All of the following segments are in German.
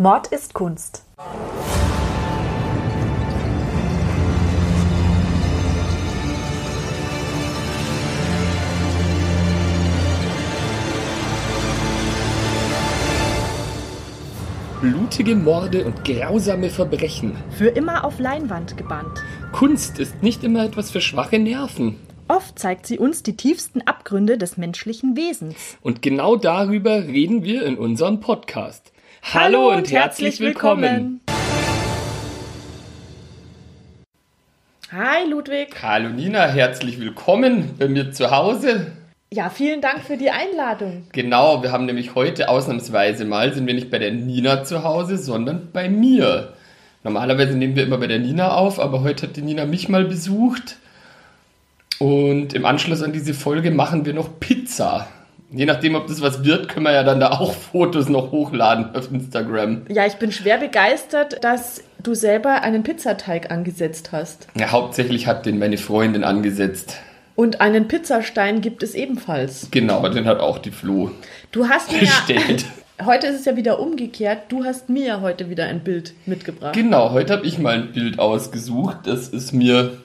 Mord ist Kunst. Blutige Morde und grausame Verbrechen. Für immer auf Leinwand gebannt. Kunst ist nicht immer etwas für schwache Nerven. Oft zeigt sie uns die tiefsten Abgründe des menschlichen Wesens. Und genau darüber reden wir in unserem Podcast. Hallo, und, herzlich willkommen. Hi Ludwig. Hallo Nina, herzlich willkommen bei mir zu Hause. Ja, vielen Dank für die Einladung. Genau, wir haben nämlich heute ausnahmsweise mal, sind wir nicht bei der Nina zu Hause, sondern bei mir. Normalerweise nehmen wir immer bei der Nina auf, aber heute hat die Nina mich mal besucht. Und im Anschluss an diese Folge machen wir noch Pizza. Je nachdem, ob das was wird, können wir ja dann da auch Fotos noch hochladen auf Instagram. Ja, ich bin schwer begeistert, dass du selber einen Pizzateig angesetzt hast. Ja, hauptsächlich hat den meine Freundin angesetzt. Und einen Pizzastein gibt es ebenfalls. Genau, den hat auch die Flo Du hast mir bestellt. ja, heute ist es ja wieder umgekehrt. Du hast mir ja heute wieder ein Bild mitgebracht. Genau, heute habe ich mal ein Bild ausgesucht. Das ist mir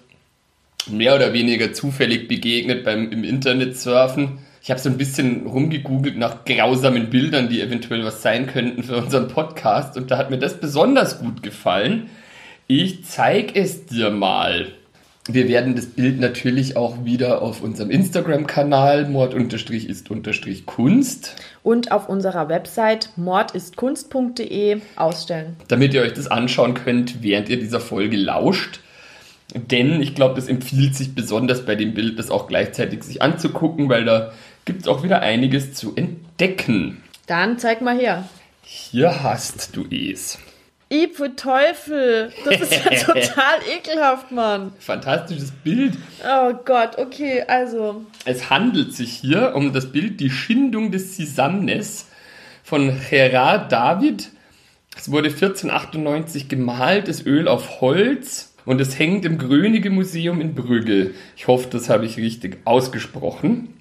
mehr oder weniger zufällig begegnet beim im Internet surfen. Ich habe so ein bisschen rumgegoogelt nach grausamen Bildern, die eventuell was sein könnten für unseren Podcast. Und da hat mir das besonders gut gefallen. Ich zeig es dir mal. Wir werden das Bild natürlich auch wieder auf unserem Instagram-Kanal mord-ist-kunst, Und auf unserer Website mordistkunst.de ausstellen. damit ihr euch das anschauen könnt, während ihr dieser Folge lauscht. Denn ich glaube, das empfiehlt sich besonders bei dem Bild, das auch gleichzeitig sich anzugucken, weil da gibt es auch wieder einiges zu entdecken. Dann zeig mal her. Hier hast du es. I für Teufel. Das ist ja total ekelhaft, Mann. Fantastisches Bild. Oh Gott, okay, also. Es handelt sich hier um das Bild Die Schindung des Sisamnes von Gerard David. Es wurde 1498 gemalt, das Öl auf Holz und es hängt im Grönige Museum in Brügge. Ich hoffe, das habe ich richtig ausgesprochen.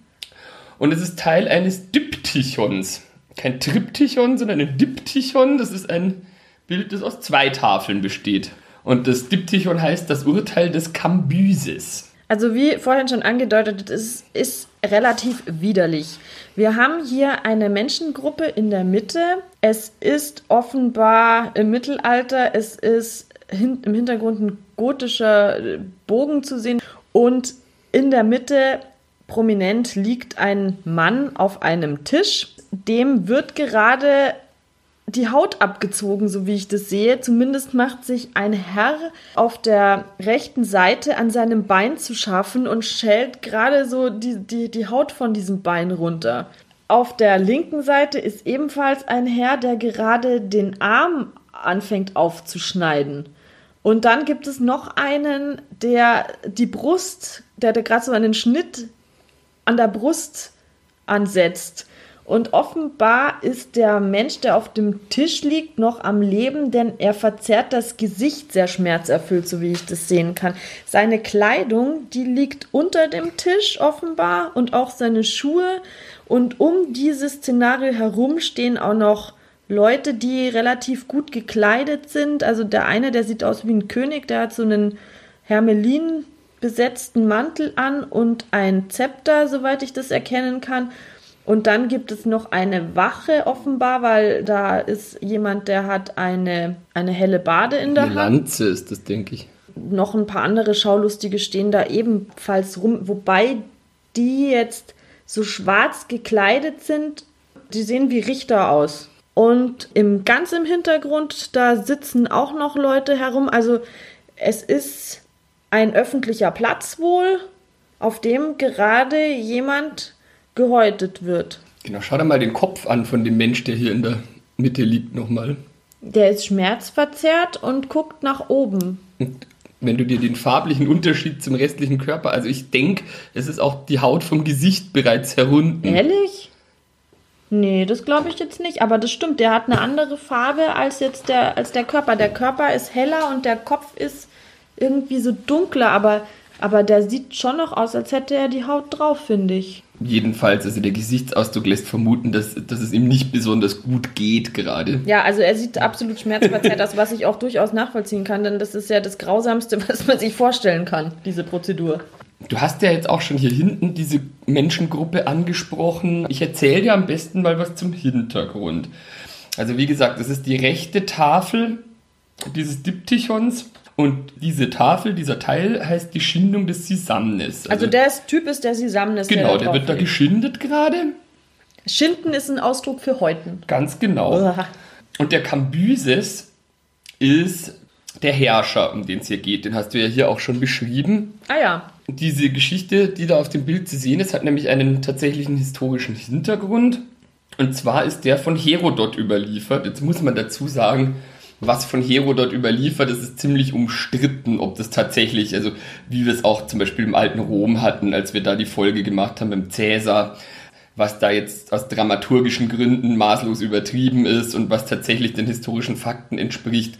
Und es ist Teil eines Diptychons. Kein Triptychon, sondern ein Diptychon. Das ist ein Bild, das aus zwei Tafeln besteht. Und das Diptychon heißt das Urteil des Kambyses. Also wie vorhin schon angedeutet, es ist relativ widerlich. Wir haben hier eine Menschengruppe in der Mitte. Es ist offenbar im Mittelalter, es ist hin, im Hintergrund ein gotischer Bogen zu sehen und in der Mitte prominent liegt ein Mann auf einem Tisch. Dem wird gerade die Haut abgezogen, so wie ich das sehe. Zumindest macht sich ein Herr auf der rechten Seite an seinem Bein zu schaffen und schält gerade so die, die, die Haut von diesem Bein runter. Auf der linken Seite ist ebenfalls ein Herr, der gerade den Arm anfängt aufzuschneiden. Und dann gibt es noch einen, der die Brust, der, der gerade so einen Schnitt an der Brust ansetzt. Und offenbar ist der Mensch, der auf dem Tisch liegt, noch am Leben, denn er verzerrt das Gesicht sehr schmerzerfüllt, so wie ich das sehen kann. Seine Kleidung, die liegt unter dem Tisch offenbar und auch seine Schuhe. Und um dieses Szenario herum stehen auch noch Leute, die relativ gut gekleidet sind. Also der eine, der sieht aus wie ein König, der hat so einen Hermelin besetzten Mantel an und ein Zepter, soweit ich das erkennen kann. Und dann gibt es noch eine Wache offenbar, weil da ist jemand, der hat eine, eine helle Bade in der Eine Hand. Lanze ist das, denke ich. Noch ein paar andere Schaulustige stehen da ebenfalls rum, wobei die jetzt so schwarz gekleidet sind. Die sehen wie Richter aus. Und im ganz im Hintergrund, da sitzen auch noch Leute herum. Also es ist ein öffentlicher Platz wohl, auf dem gerade jemand gehäutet wird. Genau, schau dir mal den Kopf an von dem Mensch, der hier in der Mitte liegt nochmal. Der ist schmerzverzerrt und guckt nach oben. Und wenn du dir den farblichen Unterschied zum restlichen Körper, also ich denke, es ist auch die Haut vom Gesicht bereits herunten. Ehrlich? Nee, das glaube ich jetzt nicht. Aber das stimmt, der hat eine andere Farbe als jetzt der, als der Körper. Der Körper ist heller und der Kopf ist irgendwie so dunkler, aber, aber der sieht schon noch aus, als hätte er die Haut drauf, finde ich. Jedenfalls, also der Gesichtsausdruck lässt vermuten, dass, dass es ihm nicht besonders gut geht gerade. Ja, also er sieht absolut schmerzverzerrt aus, was ich auch durchaus nachvollziehen kann, denn das ist ja das Grausamste, was man sich vorstellen kann, diese Prozedur. Du hast ja jetzt auch schon hier hinten diese Menschengruppe angesprochen. Ich erzähle dir am besten mal was zum Hintergrund. Also wie gesagt, das ist die rechte Tafel dieses Diptychons. Und diese Tafel, dieser Teil heißt die Schindung des Sisamnes. Also, also der ist, Typ ist der Sisamnes. Genau, der, der wird da geschindet gerade. Schinden ist ein Ausdruck für Häuten. Ganz genau. Uah. Und der Kambyses ist der Herrscher, um den es hier geht. Den hast du ja hier auch schon beschrieben. Ah ja. Diese Geschichte, die da auf dem Bild zu sehen ist, hat nämlich einen tatsächlichen historischen Hintergrund. Und zwar ist der von Herodot überliefert. Jetzt muss man dazu sagen, was von Herodot überliefert, das ist ziemlich umstritten, ob das tatsächlich, also wie wir es auch zum Beispiel im alten Rom hatten, als wir da die Folge gemacht haben mit Cäsar, was da jetzt aus dramaturgischen Gründen maßlos übertrieben ist und was tatsächlich den historischen Fakten entspricht,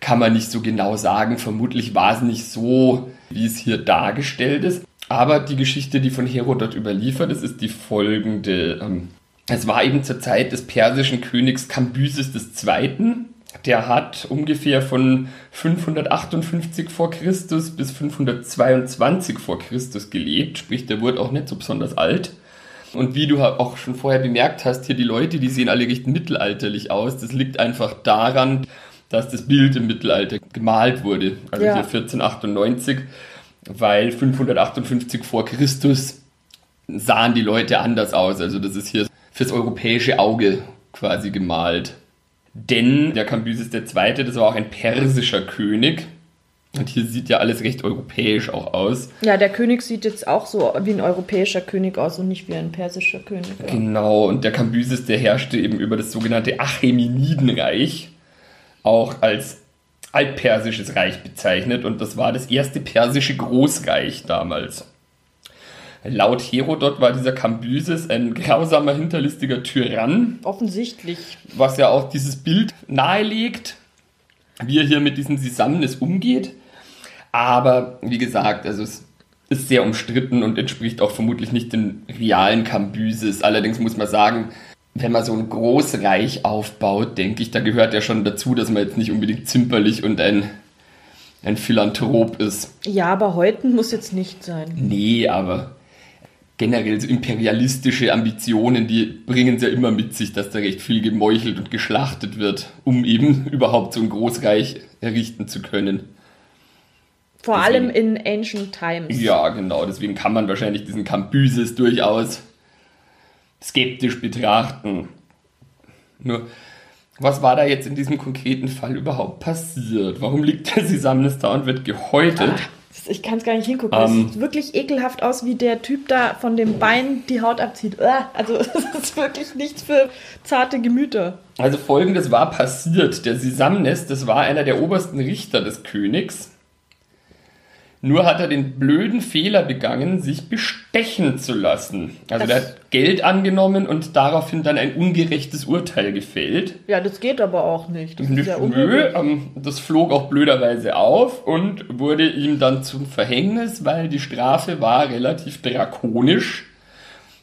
kann man nicht so genau sagen. Vermutlich war es nicht so, wie es hier dargestellt ist. Aber die Geschichte, die von Herodot überliefert ist, ist die folgende. Ähm, es war eben zur Zeit des persischen Königs Kambyses II., der hat ungefähr von 558 vor Christus bis 522 vor Christus gelebt, sprich, der wurde auch nicht so besonders alt. Und wie du auch schon vorher bemerkt hast, hier die Leute, die sehen alle recht mittelalterlich aus. Das liegt einfach daran, dass das Bild im Mittelalter gemalt wurde, also ja. hier 1498, weil 558 vor Christus sahen die Leute anders aus. Also das ist hier fürs europäische Auge quasi gemalt. Denn der Kambyses II., das war auch ein persischer König. Und hier sieht ja alles recht europäisch auch aus. Ja, der König sieht jetzt auch so wie ein europäischer König aus und nicht wie ein persischer König. Ja. Genau, und der Kambyses, der herrschte eben über das sogenannte Achämenidenreich, auch als altpersisches Reich bezeichnet. Und das war das erste persische Großreich damals. Laut Herodot war dieser Kambyses ein grausamer, hinterlistiger Tyrann. Offensichtlich. Was ja auch dieses Bild nahelegt, wie er hier mit diesen Sisamnes umgeht. Aber wie gesagt, also es ist sehr umstritten und entspricht auch vermutlich nicht dem realen Kambyses. Allerdings muss man sagen, wenn man so ein Großreich aufbaut, denke ich, da gehört ja schon dazu, dass man jetzt nicht unbedingt zimperlich und ein, ein Philanthrop ist. Ja, aber heute muss jetzt nicht sein. Nee, aber generell so imperialistische Ambitionen, die bringen es ja immer mit sich, dass da recht viel gemeuchelt und geschlachtet wird, um eben überhaupt so ein Großreich errichten zu können. Vor deswegen, allem in Ancient Times. Ja, genau. Deswegen kann man wahrscheinlich diesen Cambyses durchaus skeptisch betrachten. Nur, was war da jetzt in diesem konkreten Fall überhaupt passiert? Warum liegt der Sisamnes da und wird gehäutet? Ah ich kann es gar nicht hingucken. Um, es ähm. sieht wirklich ekelhaft aus, wie der Typ da von dem Bein die Haut abzieht. Also es ist wirklich nichts für zarte Gemüter. Also folgendes war passiert. Der Sisamnes, das war einer der obersten Richter des Königs. Nur hat er den blöden Fehler begangen, sich bestechen zu lassen. Also er hat Geld angenommen und daraufhin dann ein ungerechtes Urteil gefällt. Ja, das geht aber auch nicht. Das, nicht, ja nö, ähm, das flog auch blöderweise auf und wurde ihm dann zum Verhängnis, weil die Strafe war relativ drakonisch.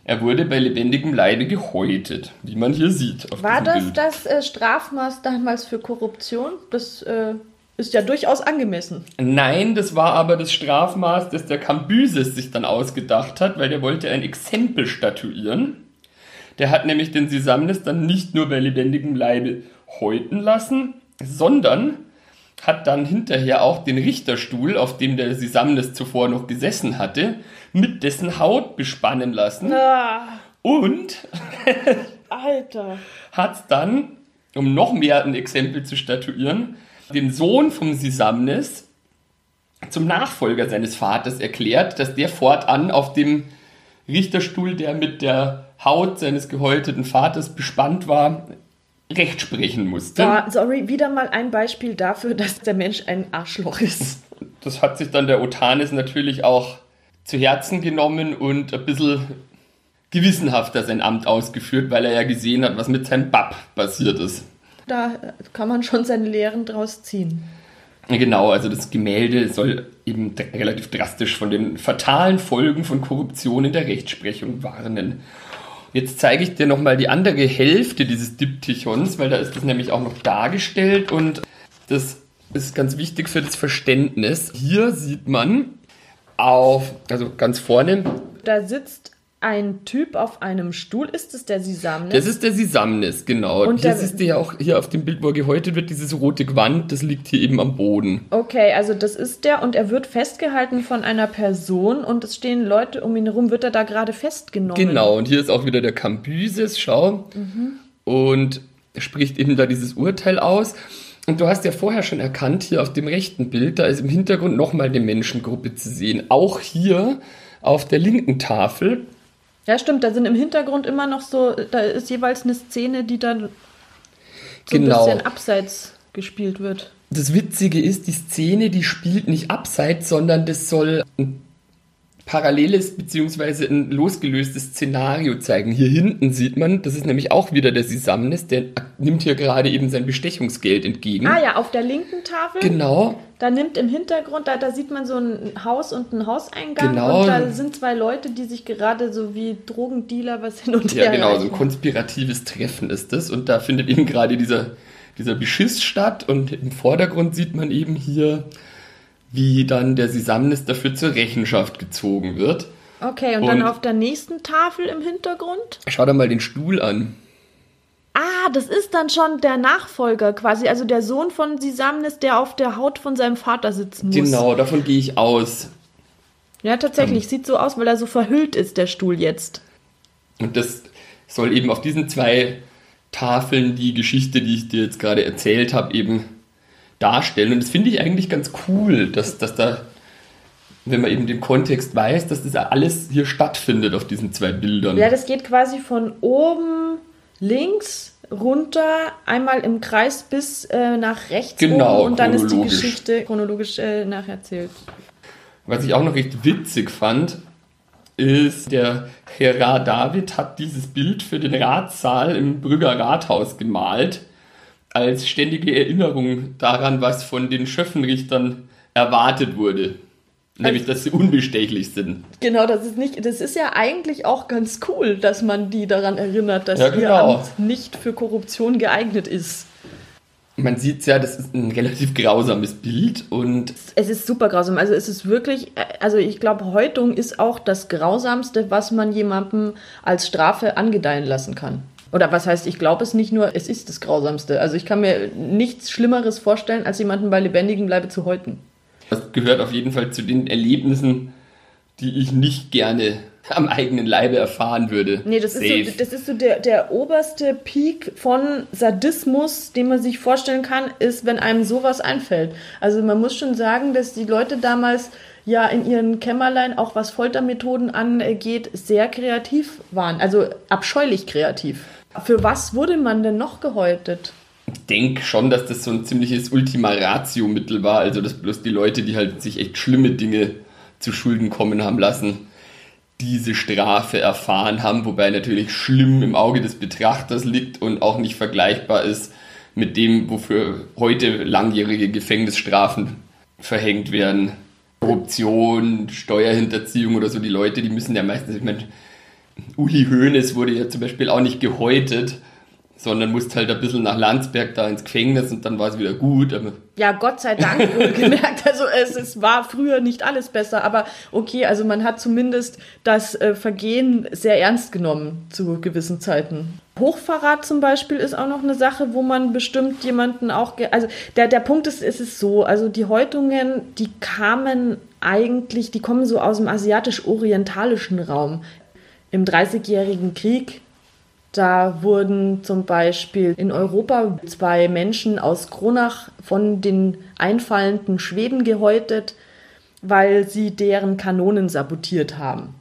Er wurde bei lebendigem Leibe gehäutet, wie man hier sieht. war das Bild. das äh, Strafmaß damals für Korruption? Das äh ist ja durchaus angemessen. Nein, das war aber das Strafmaß, das der Kambyses sich dann ausgedacht hat, weil der wollte ein Exempel statuieren. Der hat nämlich den Sisamnes dann nicht nur bei lebendigem Leibe häuten lassen, sondern hat dann hinterher auch den Richterstuhl, auf dem der Sisamnes zuvor noch gesessen hatte, mit dessen Haut bespannen lassen. Ah. Und Alter. hat dann, um noch mehr ein Exempel zu statuieren, den Sohn vom Sisamnes zum Nachfolger seines Vaters erklärt, dass der fortan auf dem Richterstuhl, der mit der Haut seines gehäuteten Vaters bespannt war, Recht sprechen musste. Ja, sorry, wieder mal ein Beispiel dafür, dass der Mensch ein Arschloch ist. Das hat sich dann der Otanis natürlich auch zu Herzen genommen und ein bisschen gewissenhafter sein Amt ausgeführt, weil er ja gesehen hat, was mit seinem Bab passiert ist da kann man schon seine Lehren draus ziehen. Genau, also das Gemälde soll eben relativ drastisch von den fatalen Folgen von Korruption in der Rechtsprechung warnen. Jetzt zeige ich dir nochmal die andere Hälfte dieses Diptychons, weil da ist das nämlich auch noch dargestellt und das ist ganz wichtig für das Verständnis. Hier sieht man auf, also ganz vorne. Da sitzt ein Typ auf einem Stuhl. Ist es der Sisamnes? Das ist der Sisamnes, genau. Und hier siehst du ja auch hier auf dem Bild, wo er gehäutet wird, dieses rote Gewand, das liegt hier eben am Boden. Okay, also das ist der und er wird festgehalten von einer Person und es stehen Leute um ihn herum. Wird er da gerade festgenommen? Genau, und hier ist auch wieder der Cambyses, schau. Mhm. Und er spricht eben da dieses Urteil aus. Und du hast ja vorher schon erkannt, hier auf dem rechten Bild, da ist im Hintergrund nochmal eine Menschengruppe zu sehen. Auch hier auf der linken Tafel. Ja, stimmt, da sind im Hintergrund immer noch so, da ist jeweils eine Szene, die dann so genau. ein bisschen abseits gespielt wird. Das Witzige ist, die Szene, die spielt nicht abseits, sondern das soll ein paralleles bzw. ein losgelöstes Szenario zeigen. Hier hinten sieht man, das ist nämlich auch wieder der Sisamnes, der nimmt hier gerade eben sein Bestechungsgeld entgegen. Ah ja, auf der linken Tafel. Genau. Da nimmt im Hintergrund, da, da sieht man so ein Haus und einen Hauseingang genau. und da sind zwei Leute, die sich gerade so wie Drogendealer was hin und her Ja, genau, so ein konspiratives Treffen ist das und da findet eben gerade dieser, dieser Beschiss statt und im Vordergrund sieht man eben hier wie dann der Sisamnis dafür zur Rechenschaft gezogen wird. Okay, und, und dann auf der nächsten Tafel im Hintergrund? Schau dir mal den Stuhl an. Ah, das ist dann schon der Nachfolger quasi, also der Sohn von Sisamnis, der auf der Haut von seinem Vater sitzen muss. Genau, davon gehe ich aus. Ja, tatsächlich, ähm, sieht so aus, weil er so verhüllt ist, der Stuhl jetzt. Und das soll eben auf diesen zwei Tafeln die Geschichte, die ich dir jetzt gerade erzählt habe, eben darstellen. Und das finde ich eigentlich ganz cool, dass, dass da, wenn man eben den Kontext weiß, dass das alles hier stattfindet auf diesen zwei Bildern. Ja, das geht quasi von oben links runter, einmal im Kreis bis äh, nach rechts genau, oben und dann ist die Geschichte chronologisch äh, nacherzählt. Was ich auch noch recht witzig fand, ist, der Herr David hat dieses Bild für den Ratssaal im Brügger Rathaus gemalt als ständige Erinnerung daran, was von den Schöffenrichtern erwartet wurde. Nämlich, dass sie unbestechlich sind. Genau, das ist nicht, das ist ja eigentlich auch ganz cool, dass man die daran erinnert, dass ja, genau. ihr Amt nicht für Korruption geeignet ist. Man sieht ja, das ist ein relativ grausames Bild und. Es ist super grausam. Also es ist wirklich, also ich glaube, Häutung ist auch das Grausamste, was man jemandem als Strafe angedeihen lassen kann. Oder was heißt, ich glaube es nicht nur, es ist das Grausamste. Also ich kann mir nichts Schlimmeres vorstellen, als jemanden bei lebendigem Bleibe zu häuten. Das gehört auf jeden Fall zu den Erlebnissen, die ich nicht gerne am eigenen Leibe erfahren würde. Nee, das Safe. ist so, das ist so der, der oberste Peak von Sadismus, den man sich vorstellen kann, ist, wenn einem sowas einfällt. Also man muss schon sagen, dass die Leute damals ja in ihren Kämmerlein, auch was Foltermethoden angeht, sehr kreativ waren. Also abscheulich kreativ. Für was wurde man denn noch gehäutet? Ich denke schon, dass das so ein ziemliches Ultima Ratio-Mittel war. Also, dass bloß die Leute, die halt sich echt schlimme Dinge zu Schulden kommen haben lassen, diese Strafe erfahren haben, wobei natürlich schlimm im Auge des Betrachters liegt und auch nicht vergleichbar ist mit dem, wofür heute langjährige Gefängnisstrafen verhängt werden. Korruption, Steuerhinterziehung oder so, die Leute, die müssen ja meistens, ich meine, Uli Hoeneß wurde ja zum Beispiel auch nicht gehäutet, sondern musste halt ein bisschen nach Landsberg da ins Gefängnis und dann war es wieder gut. Ja, Gott sei Dank gemerkt. Also es, es war früher nicht alles besser, aber okay, also man hat zumindest das äh, Vergehen sehr ernst genommen zu gewissen Zeiten. Hochverrat zum Beispiel ist auch noch eine Sache, wo man bestimmt jemanden auch, also der, der Punkt ist, ist es so, also die Häutungen, die kamen eigentlich, die kommen so aus dem asiatisch-orientalischen Raum. Im Dreißigjährigen Krieg, da wurden zum Beispiel in Europa zwei Menschen aus Kronach von den einfallenden Schweden gehäutet, weil sie deren Kanonen sabotiert haben.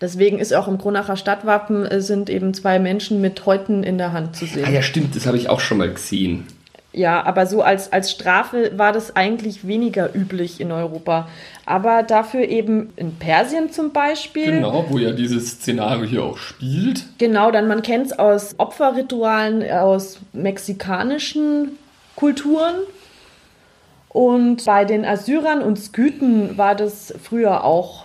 Deswegen ist auch im Kronacher Stadtwappen äh, sind eben zwei Menschen mit Häuten in der Hand zu sehen. Ah ja, stimmt, das habe ich auch schon mal gesehen. Ja, aber so als, als Strafe war das eigentlich weniger üblich in Europa. Aber dafür eben in Persien zum Beispiel. Genau, wo ja dieses Szenario hier auch spielt. Genau, dann man kennt es aus Opferritualen aus mexikanischen Kulturen. Und bei den Assyrern und Skythen war das früher auch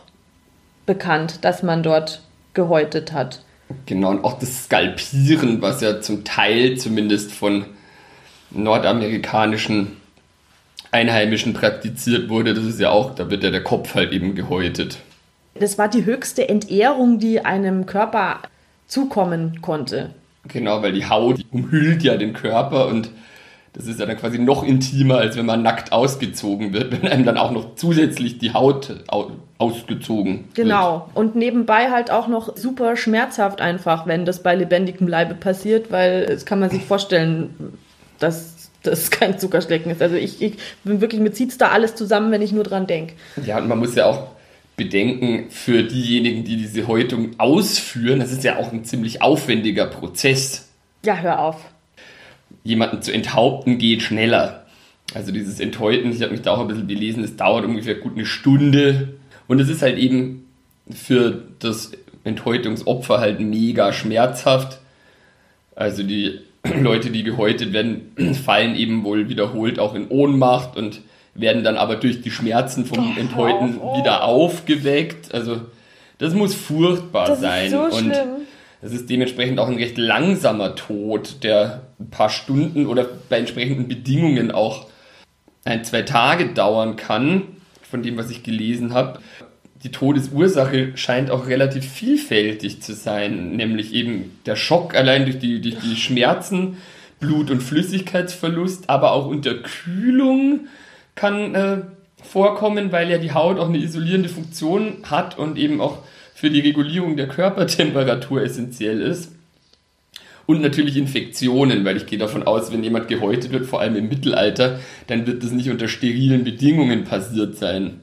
bekannt, dass man dort gehäutet hat. Genau, und auch das Skalpieren, was ja zum Teil zumindest von nordamerikanischen Einheimischen praktiziert wurde, das ist ja auch, da wird ja der Kopf halt eben gehäutet. Das war die höchste Entehrung, die einem Körper zukommen konnte. Genau, weil die Haut umhüllt ja den Körper und das ist ja dann quasi noch intimer, als wenn man nackt ausgezogen wird, wenn einem dann auch noch zusätzlich die Haut ausgezogen genau. wird. Genau. Und nebenbei halt auch noch super schmerzhaft einfach, wenn das bei lebendigem Leibe passiert, weil es kann man sich vorstellen, dass das kein Zuckerschlecken ist. Also ich, ich bin wirklich, mir zieht es da alles zusammen, wenn ich nur dran denke. Ja, und man muss ja auch bedenken, für diejenigen, die diese Häutung ausführen, das ist ja auch ein ziemlich aufwendiger Prozess. Ja, hör auf. Jemanden zu enthaupten geht schneller. Also dieses Enthäuten, ich habe mich da auch ein bisschen belesen, das dauert ungefähr gut eine Stunde. Und es ist halt eben für das Enthäutungsopfer halt mega schmerzhaft. Also die Leute, die gehäutet werden, fallen eben wohl wiederholt auch in Ohnmacht und werden dann aber durch die Schmerzen vom oh, Enthäuten oh. wieder aufgeweckt. Also das muss furchtbar das sein. Ist so und schlimm. es ist dementsprechend auch ein recht langsamer Tod, der ein paar Stunden oder bei entsprechenden Bedingungen auch ein, zwei Tage dauern kann, von dem, was ich gelesen habe. Die Todesursache scheint auch relativ vielfältig zu sein, nämlich eben der Schock allein durch die, durch die Schmerzen, Blut- und Flüssigkeitsverlust, aber auch Unterkühlung kann äh, vorkommen, weil ja die Haut auch eine isolierende Funktion hat und eben auch für die Regulierung der Körpertemperatur essentiell ist. Und natürlich Infektionen, weil ich gehe davon aus, wenn jemand gehäutet wird, vor allem im Mittelalter, dann wird das nicht unter sterilen Bedingungen passiert sein.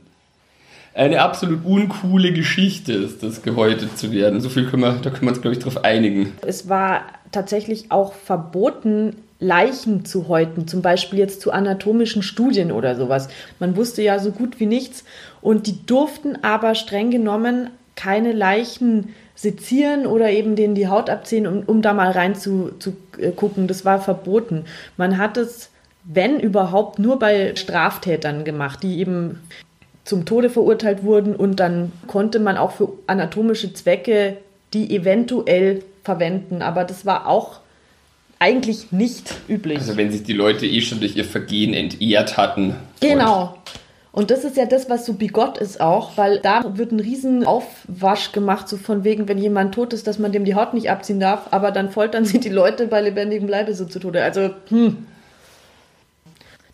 Eine absolut uncoole Geschichte ist das, gehäutet zu werden. So viel können wir, da können wir uns, glaube ich, darauf einigen. Es war tatsächlich auch verboten, Leichen zu häuten, zum Beispiel jetzt zu anatomischen Studien oder sowas. Man wusste ja so gut wie nichts und die durften aber streng genommen keine Leichen sezieren oder eben denen die Haut abziehen, um, um da mal rein zu, zu äh, gucken. Das war verboten. Man hat es, wenn überhaupt, nur bei Straftätern gemacht, die eben zum Tode verurteilt wurden und dann konnte man auch für anatomische Zwecke die eventuell verwenden. Aber das war auch eigentlich nicht üblich. Also wenn sich die Leute eh schon durch ihr Vergehen entehrt hatten. Genau. Und das ist ja das, was so bigott ist auch, weil da wird ein riesen Aufwasch gemacht, so von wegen, wenn jemand tot ist, dass man dem die Haut nicht abziehen darf, aber dann foltern sie die Leute bei lebendigem Leibe so zu Tode. Also, hm.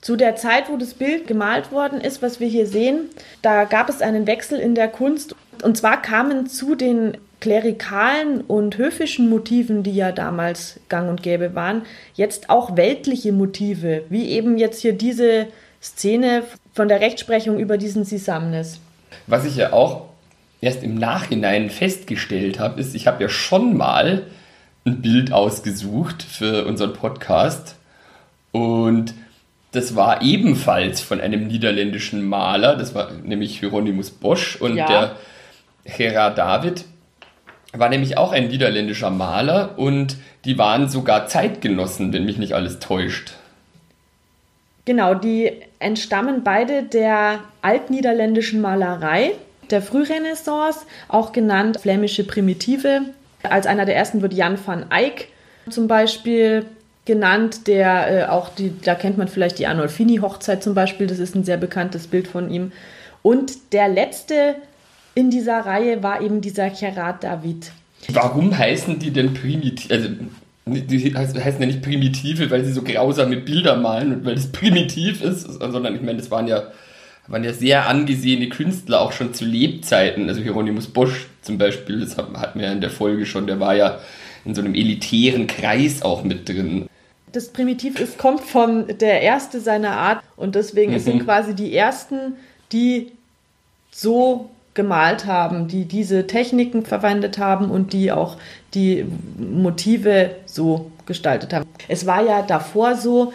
Zu der Zeit, wo das Bild gemalt worden ist, was wir hier sehen, da gab es einen Wechsel in der Kunst. Und zwar kamen zu den klerikalen und höfischen Motiven, die ja damals gang und gäbe waren, jetzt auch weltliche Motive, wie eben jetzt hier diese Szene von der Rechtsprechung über diesen Sisamnes. Was ich ja auch erst im Nachhinein festgestellt habe, ist, ich habe ja schon mal ein Bild ausgesucht für unseren Podcast und das war ebenfalls von einem niederländischen Maler, das war nämlich Hieronymus Bosch und ja. der Gerard David war nämlich auch ein niederländischer Maler und die waren sogar Zeitgenossen, wenn mich nicht alles täuscht. Genau, die entstammen beide der altniederländischen Malerei der Frührenaissance, auch genannt flämische Primitive. Als einer der ersten wird Jan van Eyck zum Beispiel genannt, der äh, auch die, da kennt man vielleicht die Arnolfini-Hochzeit zum Beispiel, das ist ein sehr bekanntes Bild von ihm. Und der letzte in dieser Reihe war eben dieser Gerard David. Warum heißen die denn primitiv? Also, die heißen ja nicht primitive, weil sie so grausame Bilder malen und weil das primitiv ist, sondern ich meine, das waren ja, waren ja sehr angesehene Künstler auch schon zu Lebzeiten. Also Hieronymus Bosch zum Beispiel, das hatten wir ja in der Folge schon, der war ja in so einem elitären Kreis auch mit drin. Das Primitiv ist, kommt von der erste seiner Art und deswegen mhm. sind quasi die ersten, die so gemalt haben, die diese Techniken verwendet haben und die auch die Motive so gestaltet haben. Es war ja davor so,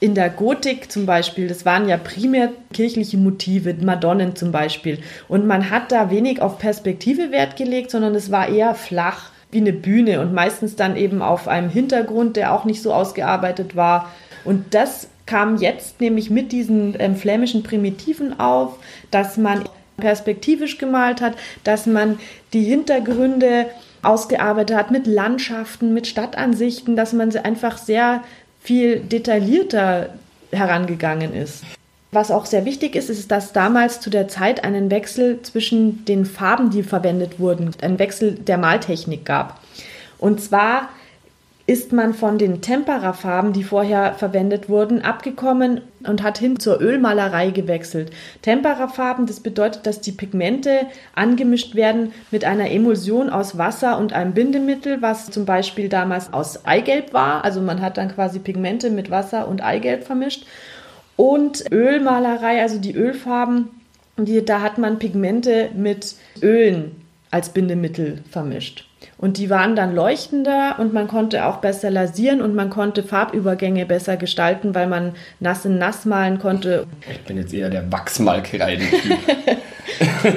in der Gotik zum Beispiel, das waren ja primär kirchliche Motive, Madonnen zum Beispiel. Und man hat da wenig auf Perspektive Wert gelegt, sondern es war eher flach wie eine Bühne und meistens dann eben auf einem Hintergrund, der auch nicht so ausgearbeitet war. Und das kam jetzt nämlich mit diesen ähm, flämischen Primitiven auf, dass man perspektivisch gemalt hat, dass man die Hintergründe ausgearbeitet hat mit Landschaften, mit Stadtansichten, dass man einfach sehr viel detaillierter herangegangen ist. Was auch sehr wichtig ist, ist, dass damals zu der Zeit einen Wechsel zwischen den Farben, die verwendet wurden, einen Wechsel der Maltechnik gab. Und zwar ist man von den Temperafarben, die vorher verwendet wurden, abgekommen und hat hin zur Ölmalerei gewechselt. Temperafarben, das bedeutet, dass die Pigmente angemischt werden mit einer Emulsion aus Wasser und einem Bindemittel, was zum Beispiel damals aus Eigelb war. Also man hat dann quasi Pigmente mit Wasser und Eigelb vermischt. Und Ölmalerei, also die Ölfarben, die, da hat man Pigmente mit Ölen als Bindemittel vermischt. Und die waren dann leuchtender und man konnte auch besser lasieren und man konnte Farbübergänge besser gestalten, weil man nass in nass malen konnte. Ich bin jetzt eher der Wachsmalkreiden-Typ.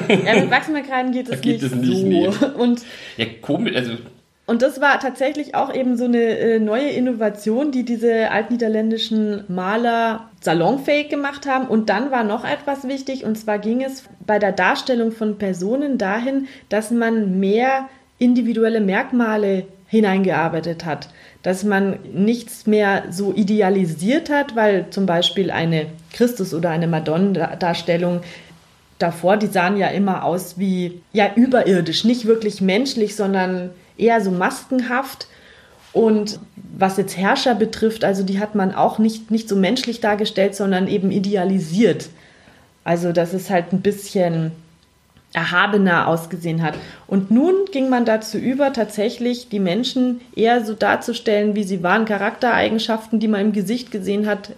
ja, mit Wachsmalkreiden geht es geht nicht, es nicht so. Nee. Und ja, komisch, also und das war tatsächlich auch eben so eine äh, neue Innovation, die diese altniederländischen Maler salonfähig gemacht haben. Und dann war noch etwas wichtig, und zwar ging es bei der Darstellung von Personen dahin, dass man mehr individuelle Merkmale hineingearbeitet hat, dass man nichts mehr so idealisiert hat, weil zum Beispiel eine Christus- oder eine Madonnendarstellung davor, die sahen ja immer aus wie ja überirdisch, nicht wirklich menschlich, sondern eher so maskenhaft. Und was jetzt Herrscher betrifft, also die hat man auch nicht, nicht so menschlich dargestellt, sondern eben idealisiert. Also dass es halt ein bisschen erhabener ausgesehen hat. Und nun ging man dazu über, tatsächlich die Menschen eher so darzustellen, wie sie waren, Charaktereigenschaften, die man im Gesicht gesehen hat,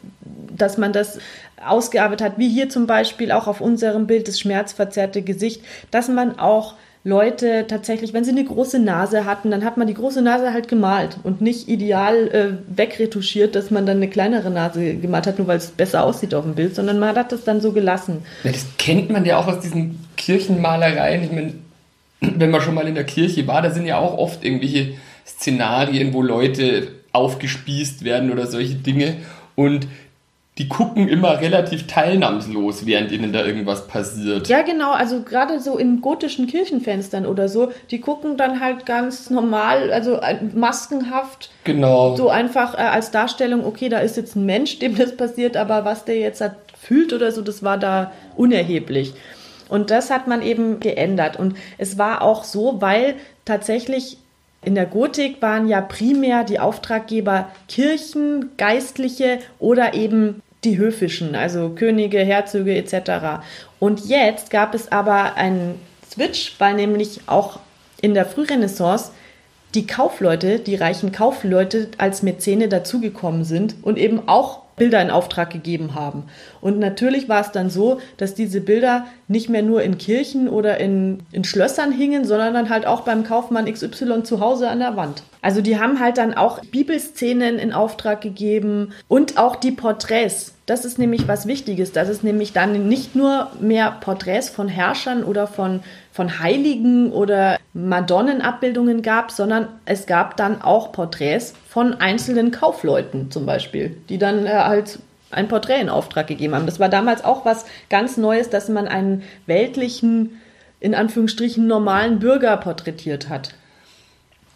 dass man das ausgearbeitet hat, wie hier zum Beispiel auch auf unserem Bild das schmerzverzerrte Gesicht, dass man auch Leute tatsächlich, wenn sie eine große Nase hatten, dann hat man die große Nase halt gemalt und nicht ideal äh, wegretuschiert, dass man dann eine kleinere Nase gemalt hat, nur weil es besser aussieht auf dem Bild, sondern man hat das dann so gelassen. Ja, das kennt man ja auch aus diesen Kirchenmalereien. Ich meine, wenn man schon mal in der Kirche war, da sind ja auch oft irgendwelche Szenarien, wo Leute aufgespießt werden oder solche Dinge. Und die gucken immer relativ teilnahmslos, während ihnen da irgendwas passiert. Ja, genau. Also gerade so in gotischen Kirchenfenstern oder so, die gucken dann halt ganz normal, also äh, maskenhaft. Genau. So einfach äh, als Darstellung, okay, da ist jetzt ein Mensch, dem das passiert, aber was der jetzt hat, fühlt oder so, das war da unerheblich. Und das hat man eben geändert. Und es war auch so, weil tatsächlich in der Gotik waren ja primär die Auftraggeber Kirchen, Geistliche oder eben die höfischen, also Könige, Herzöge etc. Und jetzt gab es aber einen Switch, weil nämlich auch in der Frührenaissance die Kaufleute, die reichen Kaufleute als Mäzene dazugekommen sind und eben auch Bilder in Auftrag gegeben haben. Und natürlich war es dann so, dass diese Bilder nicht mehr nur in Kirchen oder in, in Schlössern hingen, sondern dann halt auch beim Kaufmann XY zu Hause an der Wand. Also die haben halt dann auch Bibelszenen in Auftrag gegeben und auch die Porträts. Das ist nämlich was Wichtiges, dass es nämlich dann nicht nur mehr Porträts von Herrschern oder von, von Heiligen oder Madonenabbildungen gab, sondern es gab dann auch Porträts von einzelnen Kaufleuten zum Beispiel, die dann äh, halt ein Porträt in Auftrag gegeben haben. Das war damals auch was ganz Neues, dass man einen weltlichen, in Anführungsstrichen normalen Bürger porträtiert hat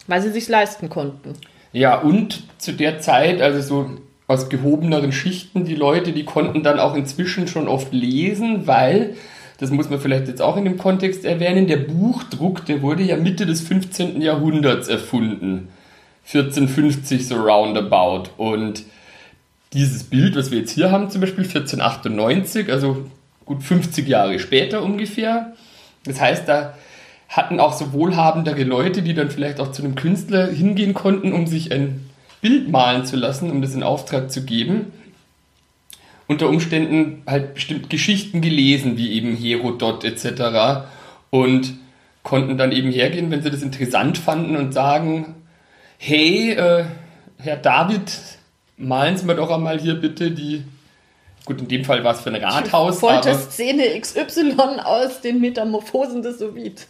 weil sie sich leisten konnten. Ja, und zu der Zeit, also so aus gehobeneren Schichten, die Leute, die konnten dann auch inzwischen schon oft lesen, weil, das muss man vielleicht jetzt auch in dem Kontext erwähnen, der Buchdruck, der wurde ja Mitte des 15. Jahrhunderts erfunden. 1450 so roundabout. Und dieses Bild, was wir jetzt hier haben, zum Beispiel 1498, also gut 50 Jahre später ungefähr. Das heißt, da hatten auch so wohlhabendere Leute, die dann vielleicht auch zu einem Künstler hingehen konnten, um sich ein Bild malen zu lassen, um das in Auftrag zu geben. Unter Umständen halt bestimmt Geschichten gelesen, wie eben Herodot etc. Und konnten dann eben hergehen, wenn sie das interessant fanden und sagen, hey, äh, Herr David, malen Sie mir doch einmal hier bitte die Gut, in dem Fall war es für ein Rathaus. Folterszene XY aus den Metamorphosen des Soviet.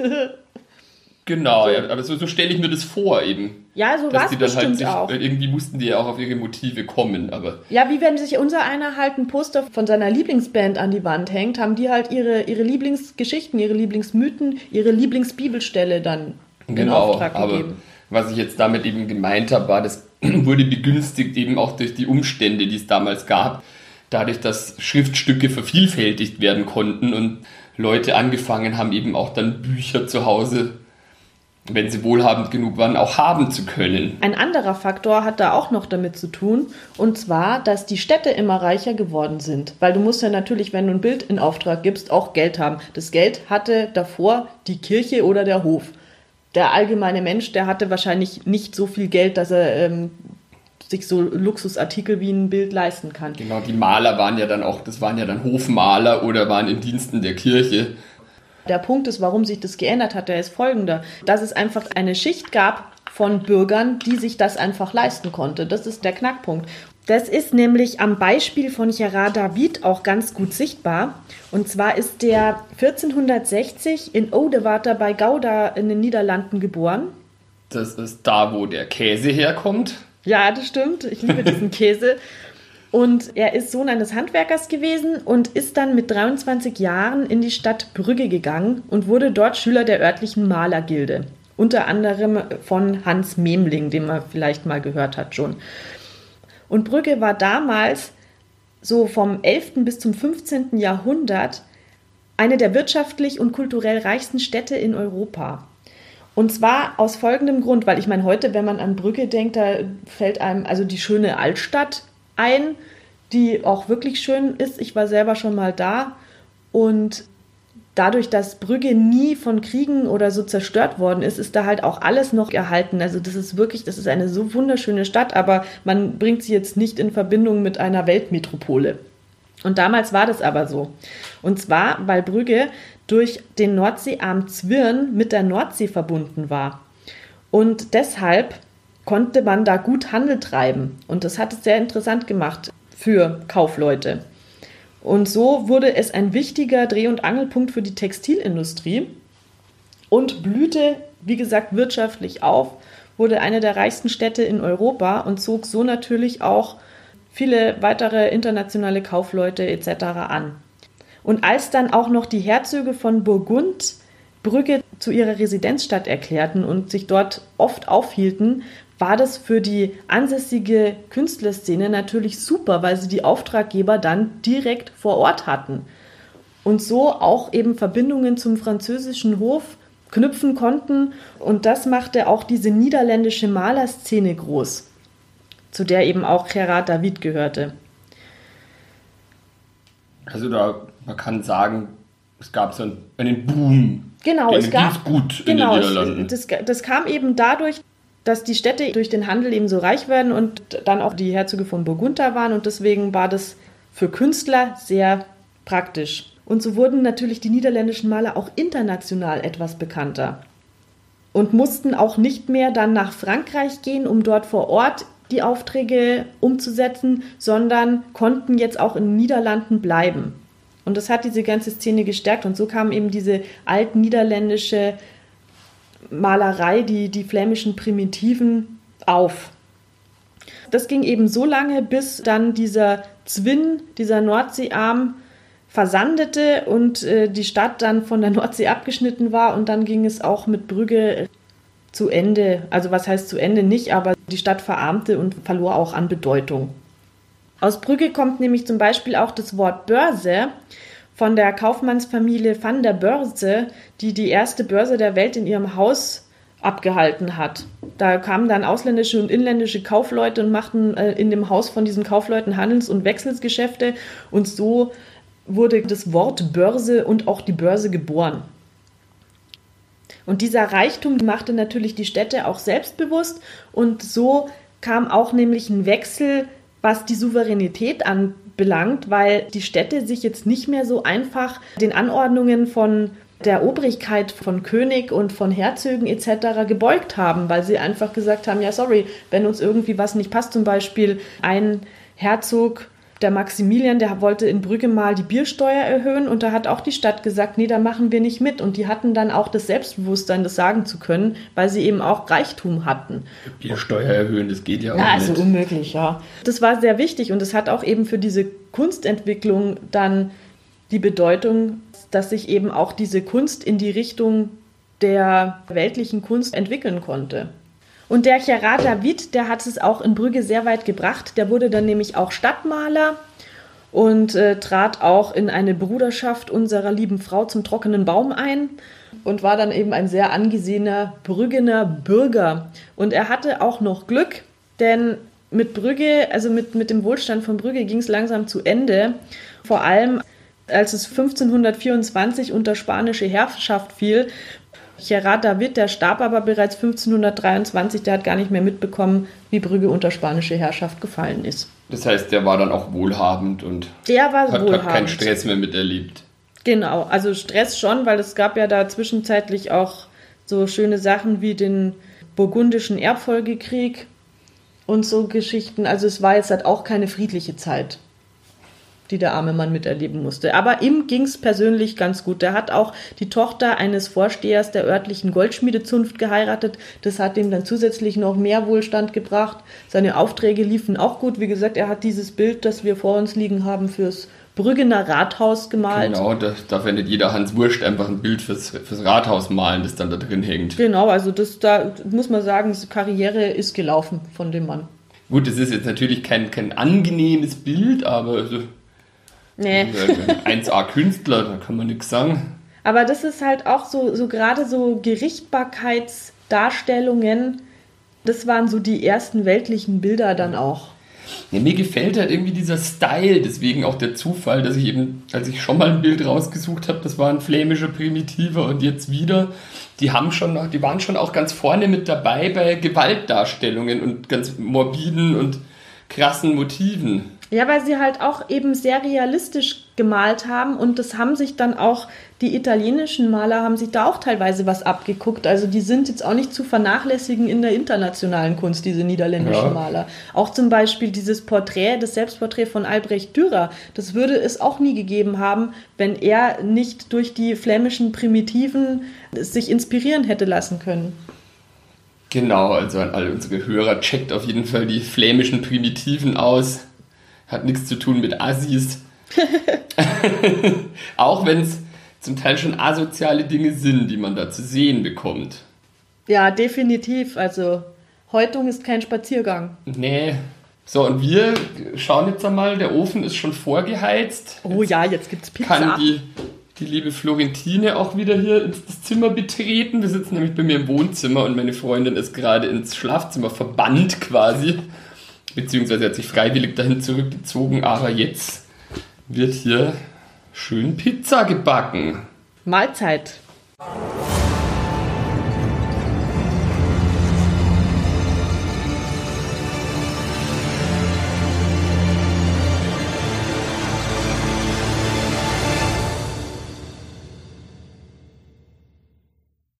genau, so. ja, aber so, so stelle ich mir das vor eben. Ja, so war es halt bestimmt sich, auch. irgendwie mussten die ja auch auf ihre Motive kommen, aber Ja, wie wenn sich unser einer halt ein Poster von seiner Lieblingsband an die Wand hängt, haben die halt ihre, ihre Lieblingsgeschichten, ihre Lieblingsmythen, ihre Lieblingsbibelstelle dann in genau, Auftrag aber gegeben. was ich jetzt damit eben gemeint habe, war, das wurde begünstigt eben auch durch die Umstände, die es damals gab, dadurch, dass Schriftstücke vervielfältigt werden konnten und Leute angefangen haben, eben auch dann Bücher zu Hause, wenn sie wohlhabend genug waren, auch haben zu können. Ein anderer Faktor hat da auch noch damit zu tun, und zwar, dass die Städte immer reicher geworden sind. Weil du musst ja natürlich, wenn du ein Bild in Auftrag gibst, auch Geld haben. Das Geld hatte davor die Kirche oder der Hof. Der allgemeine Mensch, der hatte wahrscheinlich nicht so viel Geld, dass er ähm, sich so Luxusartikel wie ein Bild leisten kann. Genau, die Maler waren ja dann auch, das waren ja dann Hofmaler oder waren in Diensten der Kirche. Der Punkt ist, warum sich das geändert hat, der ist folgender. Dass es einfach eine Schicht gab von Bürgern, die sich das einfach leisten konnte. Das ist der Knackpunkt. Das ist nämlich am Beispiel von Gerard David auch ganz gut sichtbar. Und zwar ist der 1460 in Odewater bei Gouda in den Niederlanden geboren. Das ist da, wo der Käse herkommt. Ja, das stimmt. Ich liebe diesen Käse. Und er ist Sohn eines Handwerkers gewesen und ist dann mit 23 Jahren in die Stadt Brügge gegangen und wurde dort Schüler der örtlichen Malergilde. Unter anderem von Hans Memling, den man vielleicht mal gehört hat schon. Und Brügge war damals so vom 11. bis zum 15. Jahrhundert eine der wirtschaftlich und kulturell reichsten Städte in Europa. Und zwar aus folgendem Grund, weil ich meine, heute, wenn man an Brügge denkt, da fällt einem also die schöne Altstadt ein, die auch wirklich schön ist. Ich war selber schon mal da und dadurch, dass Brügge nie von Kriegen oder so zerstört worden ist, ist da halt auch alles noch erhalten. Also das ist wirklich, das ist eine so wunderschöne Stadt, aber man bringt sie jetzt nicht in Verbindung mit einer Weltmetropole. Und damals war das aber so. Und zwar, weil Brügge durch den Nordseearm Zwirn mit der Nordsee verbunden war. Und deshalb konnte man da gut Handel treiben. Und das hat es sehr interessant gemacht für Kaufleute. Und so wurde es ein wichtiger Dreh- und Angelpunkt für die Textilindustrie und blühte, wie gesagt, wirtschaftlich auf, wurde eine der reichsten Städte in Europa und zog so natürlich auch viele weitere internationale Kaufleute etc. an. Und als dann auch noch die Herzöge von Burgund Brügge zu ihrer Residenzstadt erklärten und sich dort oft aufhielten, war das für die ansässige Künstlerszene natürlich super, weil sie die Auftraggeber dann direkt vor Ort hatten und so auch eben Verbindungen zum französischen Hof knüpfen konnten und das machte auch diese niederländische Malerszene groß, zu der eben auch Gerard David gehörte. Also da, man kann sagen, es gab so einen, einen Boom. Genau, es gab gut genau, in den Niederlanden. das, das kam eben dadurch, dass die Städte durch den Handel eben so reich werden und dann auch die Herzöge von Burgund da waren und deswegen war das für Künstler sehr praktisch. Und so wurden natürlich die niederländischen Maler auch international etwas bekannter und mussten auch nicht mehr dann nach Frankreich gehen, um dort vor Ort die Aufträge umzusetzen, sondern konnten jetzt auch in den Niederlanden bleiben. Und das hat diese ganze Szene gestärkt und so kam eben diese altniederländische Malerei, die, die flämischen Primitiven auf. Das ging eben so lange, bis dann dieser Zwinn, dieser Nordseearm versandete und äh, die Stadt dann von der Nordsee abgeschnitten war und dann ging es auch mit Brügge zu Ende. Also was heißt zu Ende nicht, aber die Stadt verarmte und verlor auch an Bedeutung. Aus Brügge kommt nämlich zum Beispiel auch das Wort Börse von der Kaufmannsfamilie van der Börse, die die erste Börse der Welt in ihrem Haus abgehalten hat. Da kamen dann ausländische und inländische Kaufleute und machten äh, in dem Haus von diesen Kaufleuten Handels- und Wechselsgeschäfte und so wurde das Wort Börse und auch die Börse geboren. Und dieser Reichtum machte natürlich die Städte auch selbstbewusst und so kam auch nämlich ein Wechsel, was die Souveränität anbelangt, weil die Städte sich jetzt nicht mehr so einfach den Anordnungen von der Obrigkeit von König und von Herzögen etc. gebeugt haben, weil sie einfach gesagt haben, ja sorry, wenn uns irgendwie was nicht passt, zum Beispiel ein Herzog der Maximilian, der wollte in Brügge mal die Biersteuer erhöhen und da hat auch die Stadt gesagt, nee, da machen wir nicht mit. Und die hatten dann auch das Selbstbewusstsein, das sagen zu können, weil sie eben auch Reichtum hatten. Biersteuer erhöhen, das geht ja auch Ja, nicht. also unmöglich, ja. Das war sehr wichtig und es hat auch eben für diese Kunstentwicklung dann die Bedeutung, dass sich eben auch diese Kunst in die Richtung der weltlichen Kunst entwickeln konnte. Und der Gerard David, der hat es auch in Brügge sehr weit gebracht. Der wurde dann nämlich auch Stadtmaler und äh, trat auch in eine Bruderschaft unserer lieben Frau zum trockenen Baum ein und war dann eben ein sehr angesehener Brüggener Bürger. Und er hatte auch noch Glück, denn mit Brügge, also mit, mit dem Wohlstand von Brügge ging es langsam zu Ende. Vor allem als es 1524 unter spanische Herrschaft fiel. Gerard David, der starb aber bereits 1523, der hat gar nicht mehr mitbekommen, wie Brügge unter spanische Herrschaft gefallen ist. Das heißt, der war dann auch wohlhabend und Der war hat, wohlhabend. hat keinen Stress mehr miterlebt. Genau, also Stress schon, weil es gab ja da zwischenzeitlich auch so schöne Sachen wie den burgundischen Erbfolgekrieg und so Geschichten. Also es war jetzt halt auch keine friedliche Zeit, die der arme Mann miterleben musste. Aber ihm ging es persönlich ganz gut. Der hat auch die Tochter eines Vorstehers der örtlichen Goldschmiedezunft geheiratet. Das hat ihm dann zusätzlich noch mehr Wohlstand gebracht. Seine Aufträge liefen auch gut. Wie gesagt, er hat dieses Bild, das wir vor uns liegen haben, fürs Brüggener Rathaus gemalt. Genau, da ja nicht jeder Hans Wurscht einfach ein Bild fürs, fürs Rathaus malen, das dann da drin hängt. Genau, also das da muss man sagen, die Karriere ist gelaufen von dem Mann. Gut, das ist jetzt natürlich kein, kein angenehmes Bild, aber also, Nee. ein 1A-Künstler, da kann man nichts sagen. Aber das ist halt auch so, so gerade so Gerichtbarkeitsdarstellungen, das waren so die ersten weltlichen Bilder dann auch. Ja, mir gefällt halt irgendwie dieser Style, deswegen auch der Zufall, dass ich eben, als ich schon mal ein Bild rausgesucht habe, das war ein flämischer Primitiver und jetzt wieder, die haben schon noch, die waren schon auch ganz vorne mit dabei bei Gewaltdarstellungen und ganz morbiden und krassen Motiven. Ja, weil sie halt auch eben sehr realistisch gemalt haben und das haben sich dann auch, die italienischen Maler haben sich da auch teilweise was abgeguckt. Also die sind jetzt auch nicht zu vernachlässigen in der internationalen Kunst, diese niederländischen Ja. Maler. Auch zum Beispiel dieses Porträt, das Selbstporträt von Albrecht Dürer, das würde es auch nie gegeben haben, wenn er nicht durch die flämischen Primitiven sich inspirieren hätte lassen können. Genau, also an alle unsere Hörer, checkt auf jeden Fall die flämischen Primitiven aus. Hat nichts zu tun mit Assis. auch wenn es zum Teil schon asoziale Dinge sind, die man da zu sehen bekommt. Ja, definitiv. Also Häutung ist kein Spaziergang. Nee. So, und wir schauen jetzt einmal, der Ofen ist schon vorgeheizt. Oh ja, jetzt gibt's Pizza. Kann die, die liebe Florentine auch wieder hier ins Zimmer betreten. Wir sitzen nämlich bei mir im Wohnzimmer und meine Freundin ist gerade ins Schlafzimmer verbannt quasi. Beziehungsweise hat sich freiwillig dahin zurückgezogen, aber jetzt wird hier schön Pizza gebacken. Mahlzeit.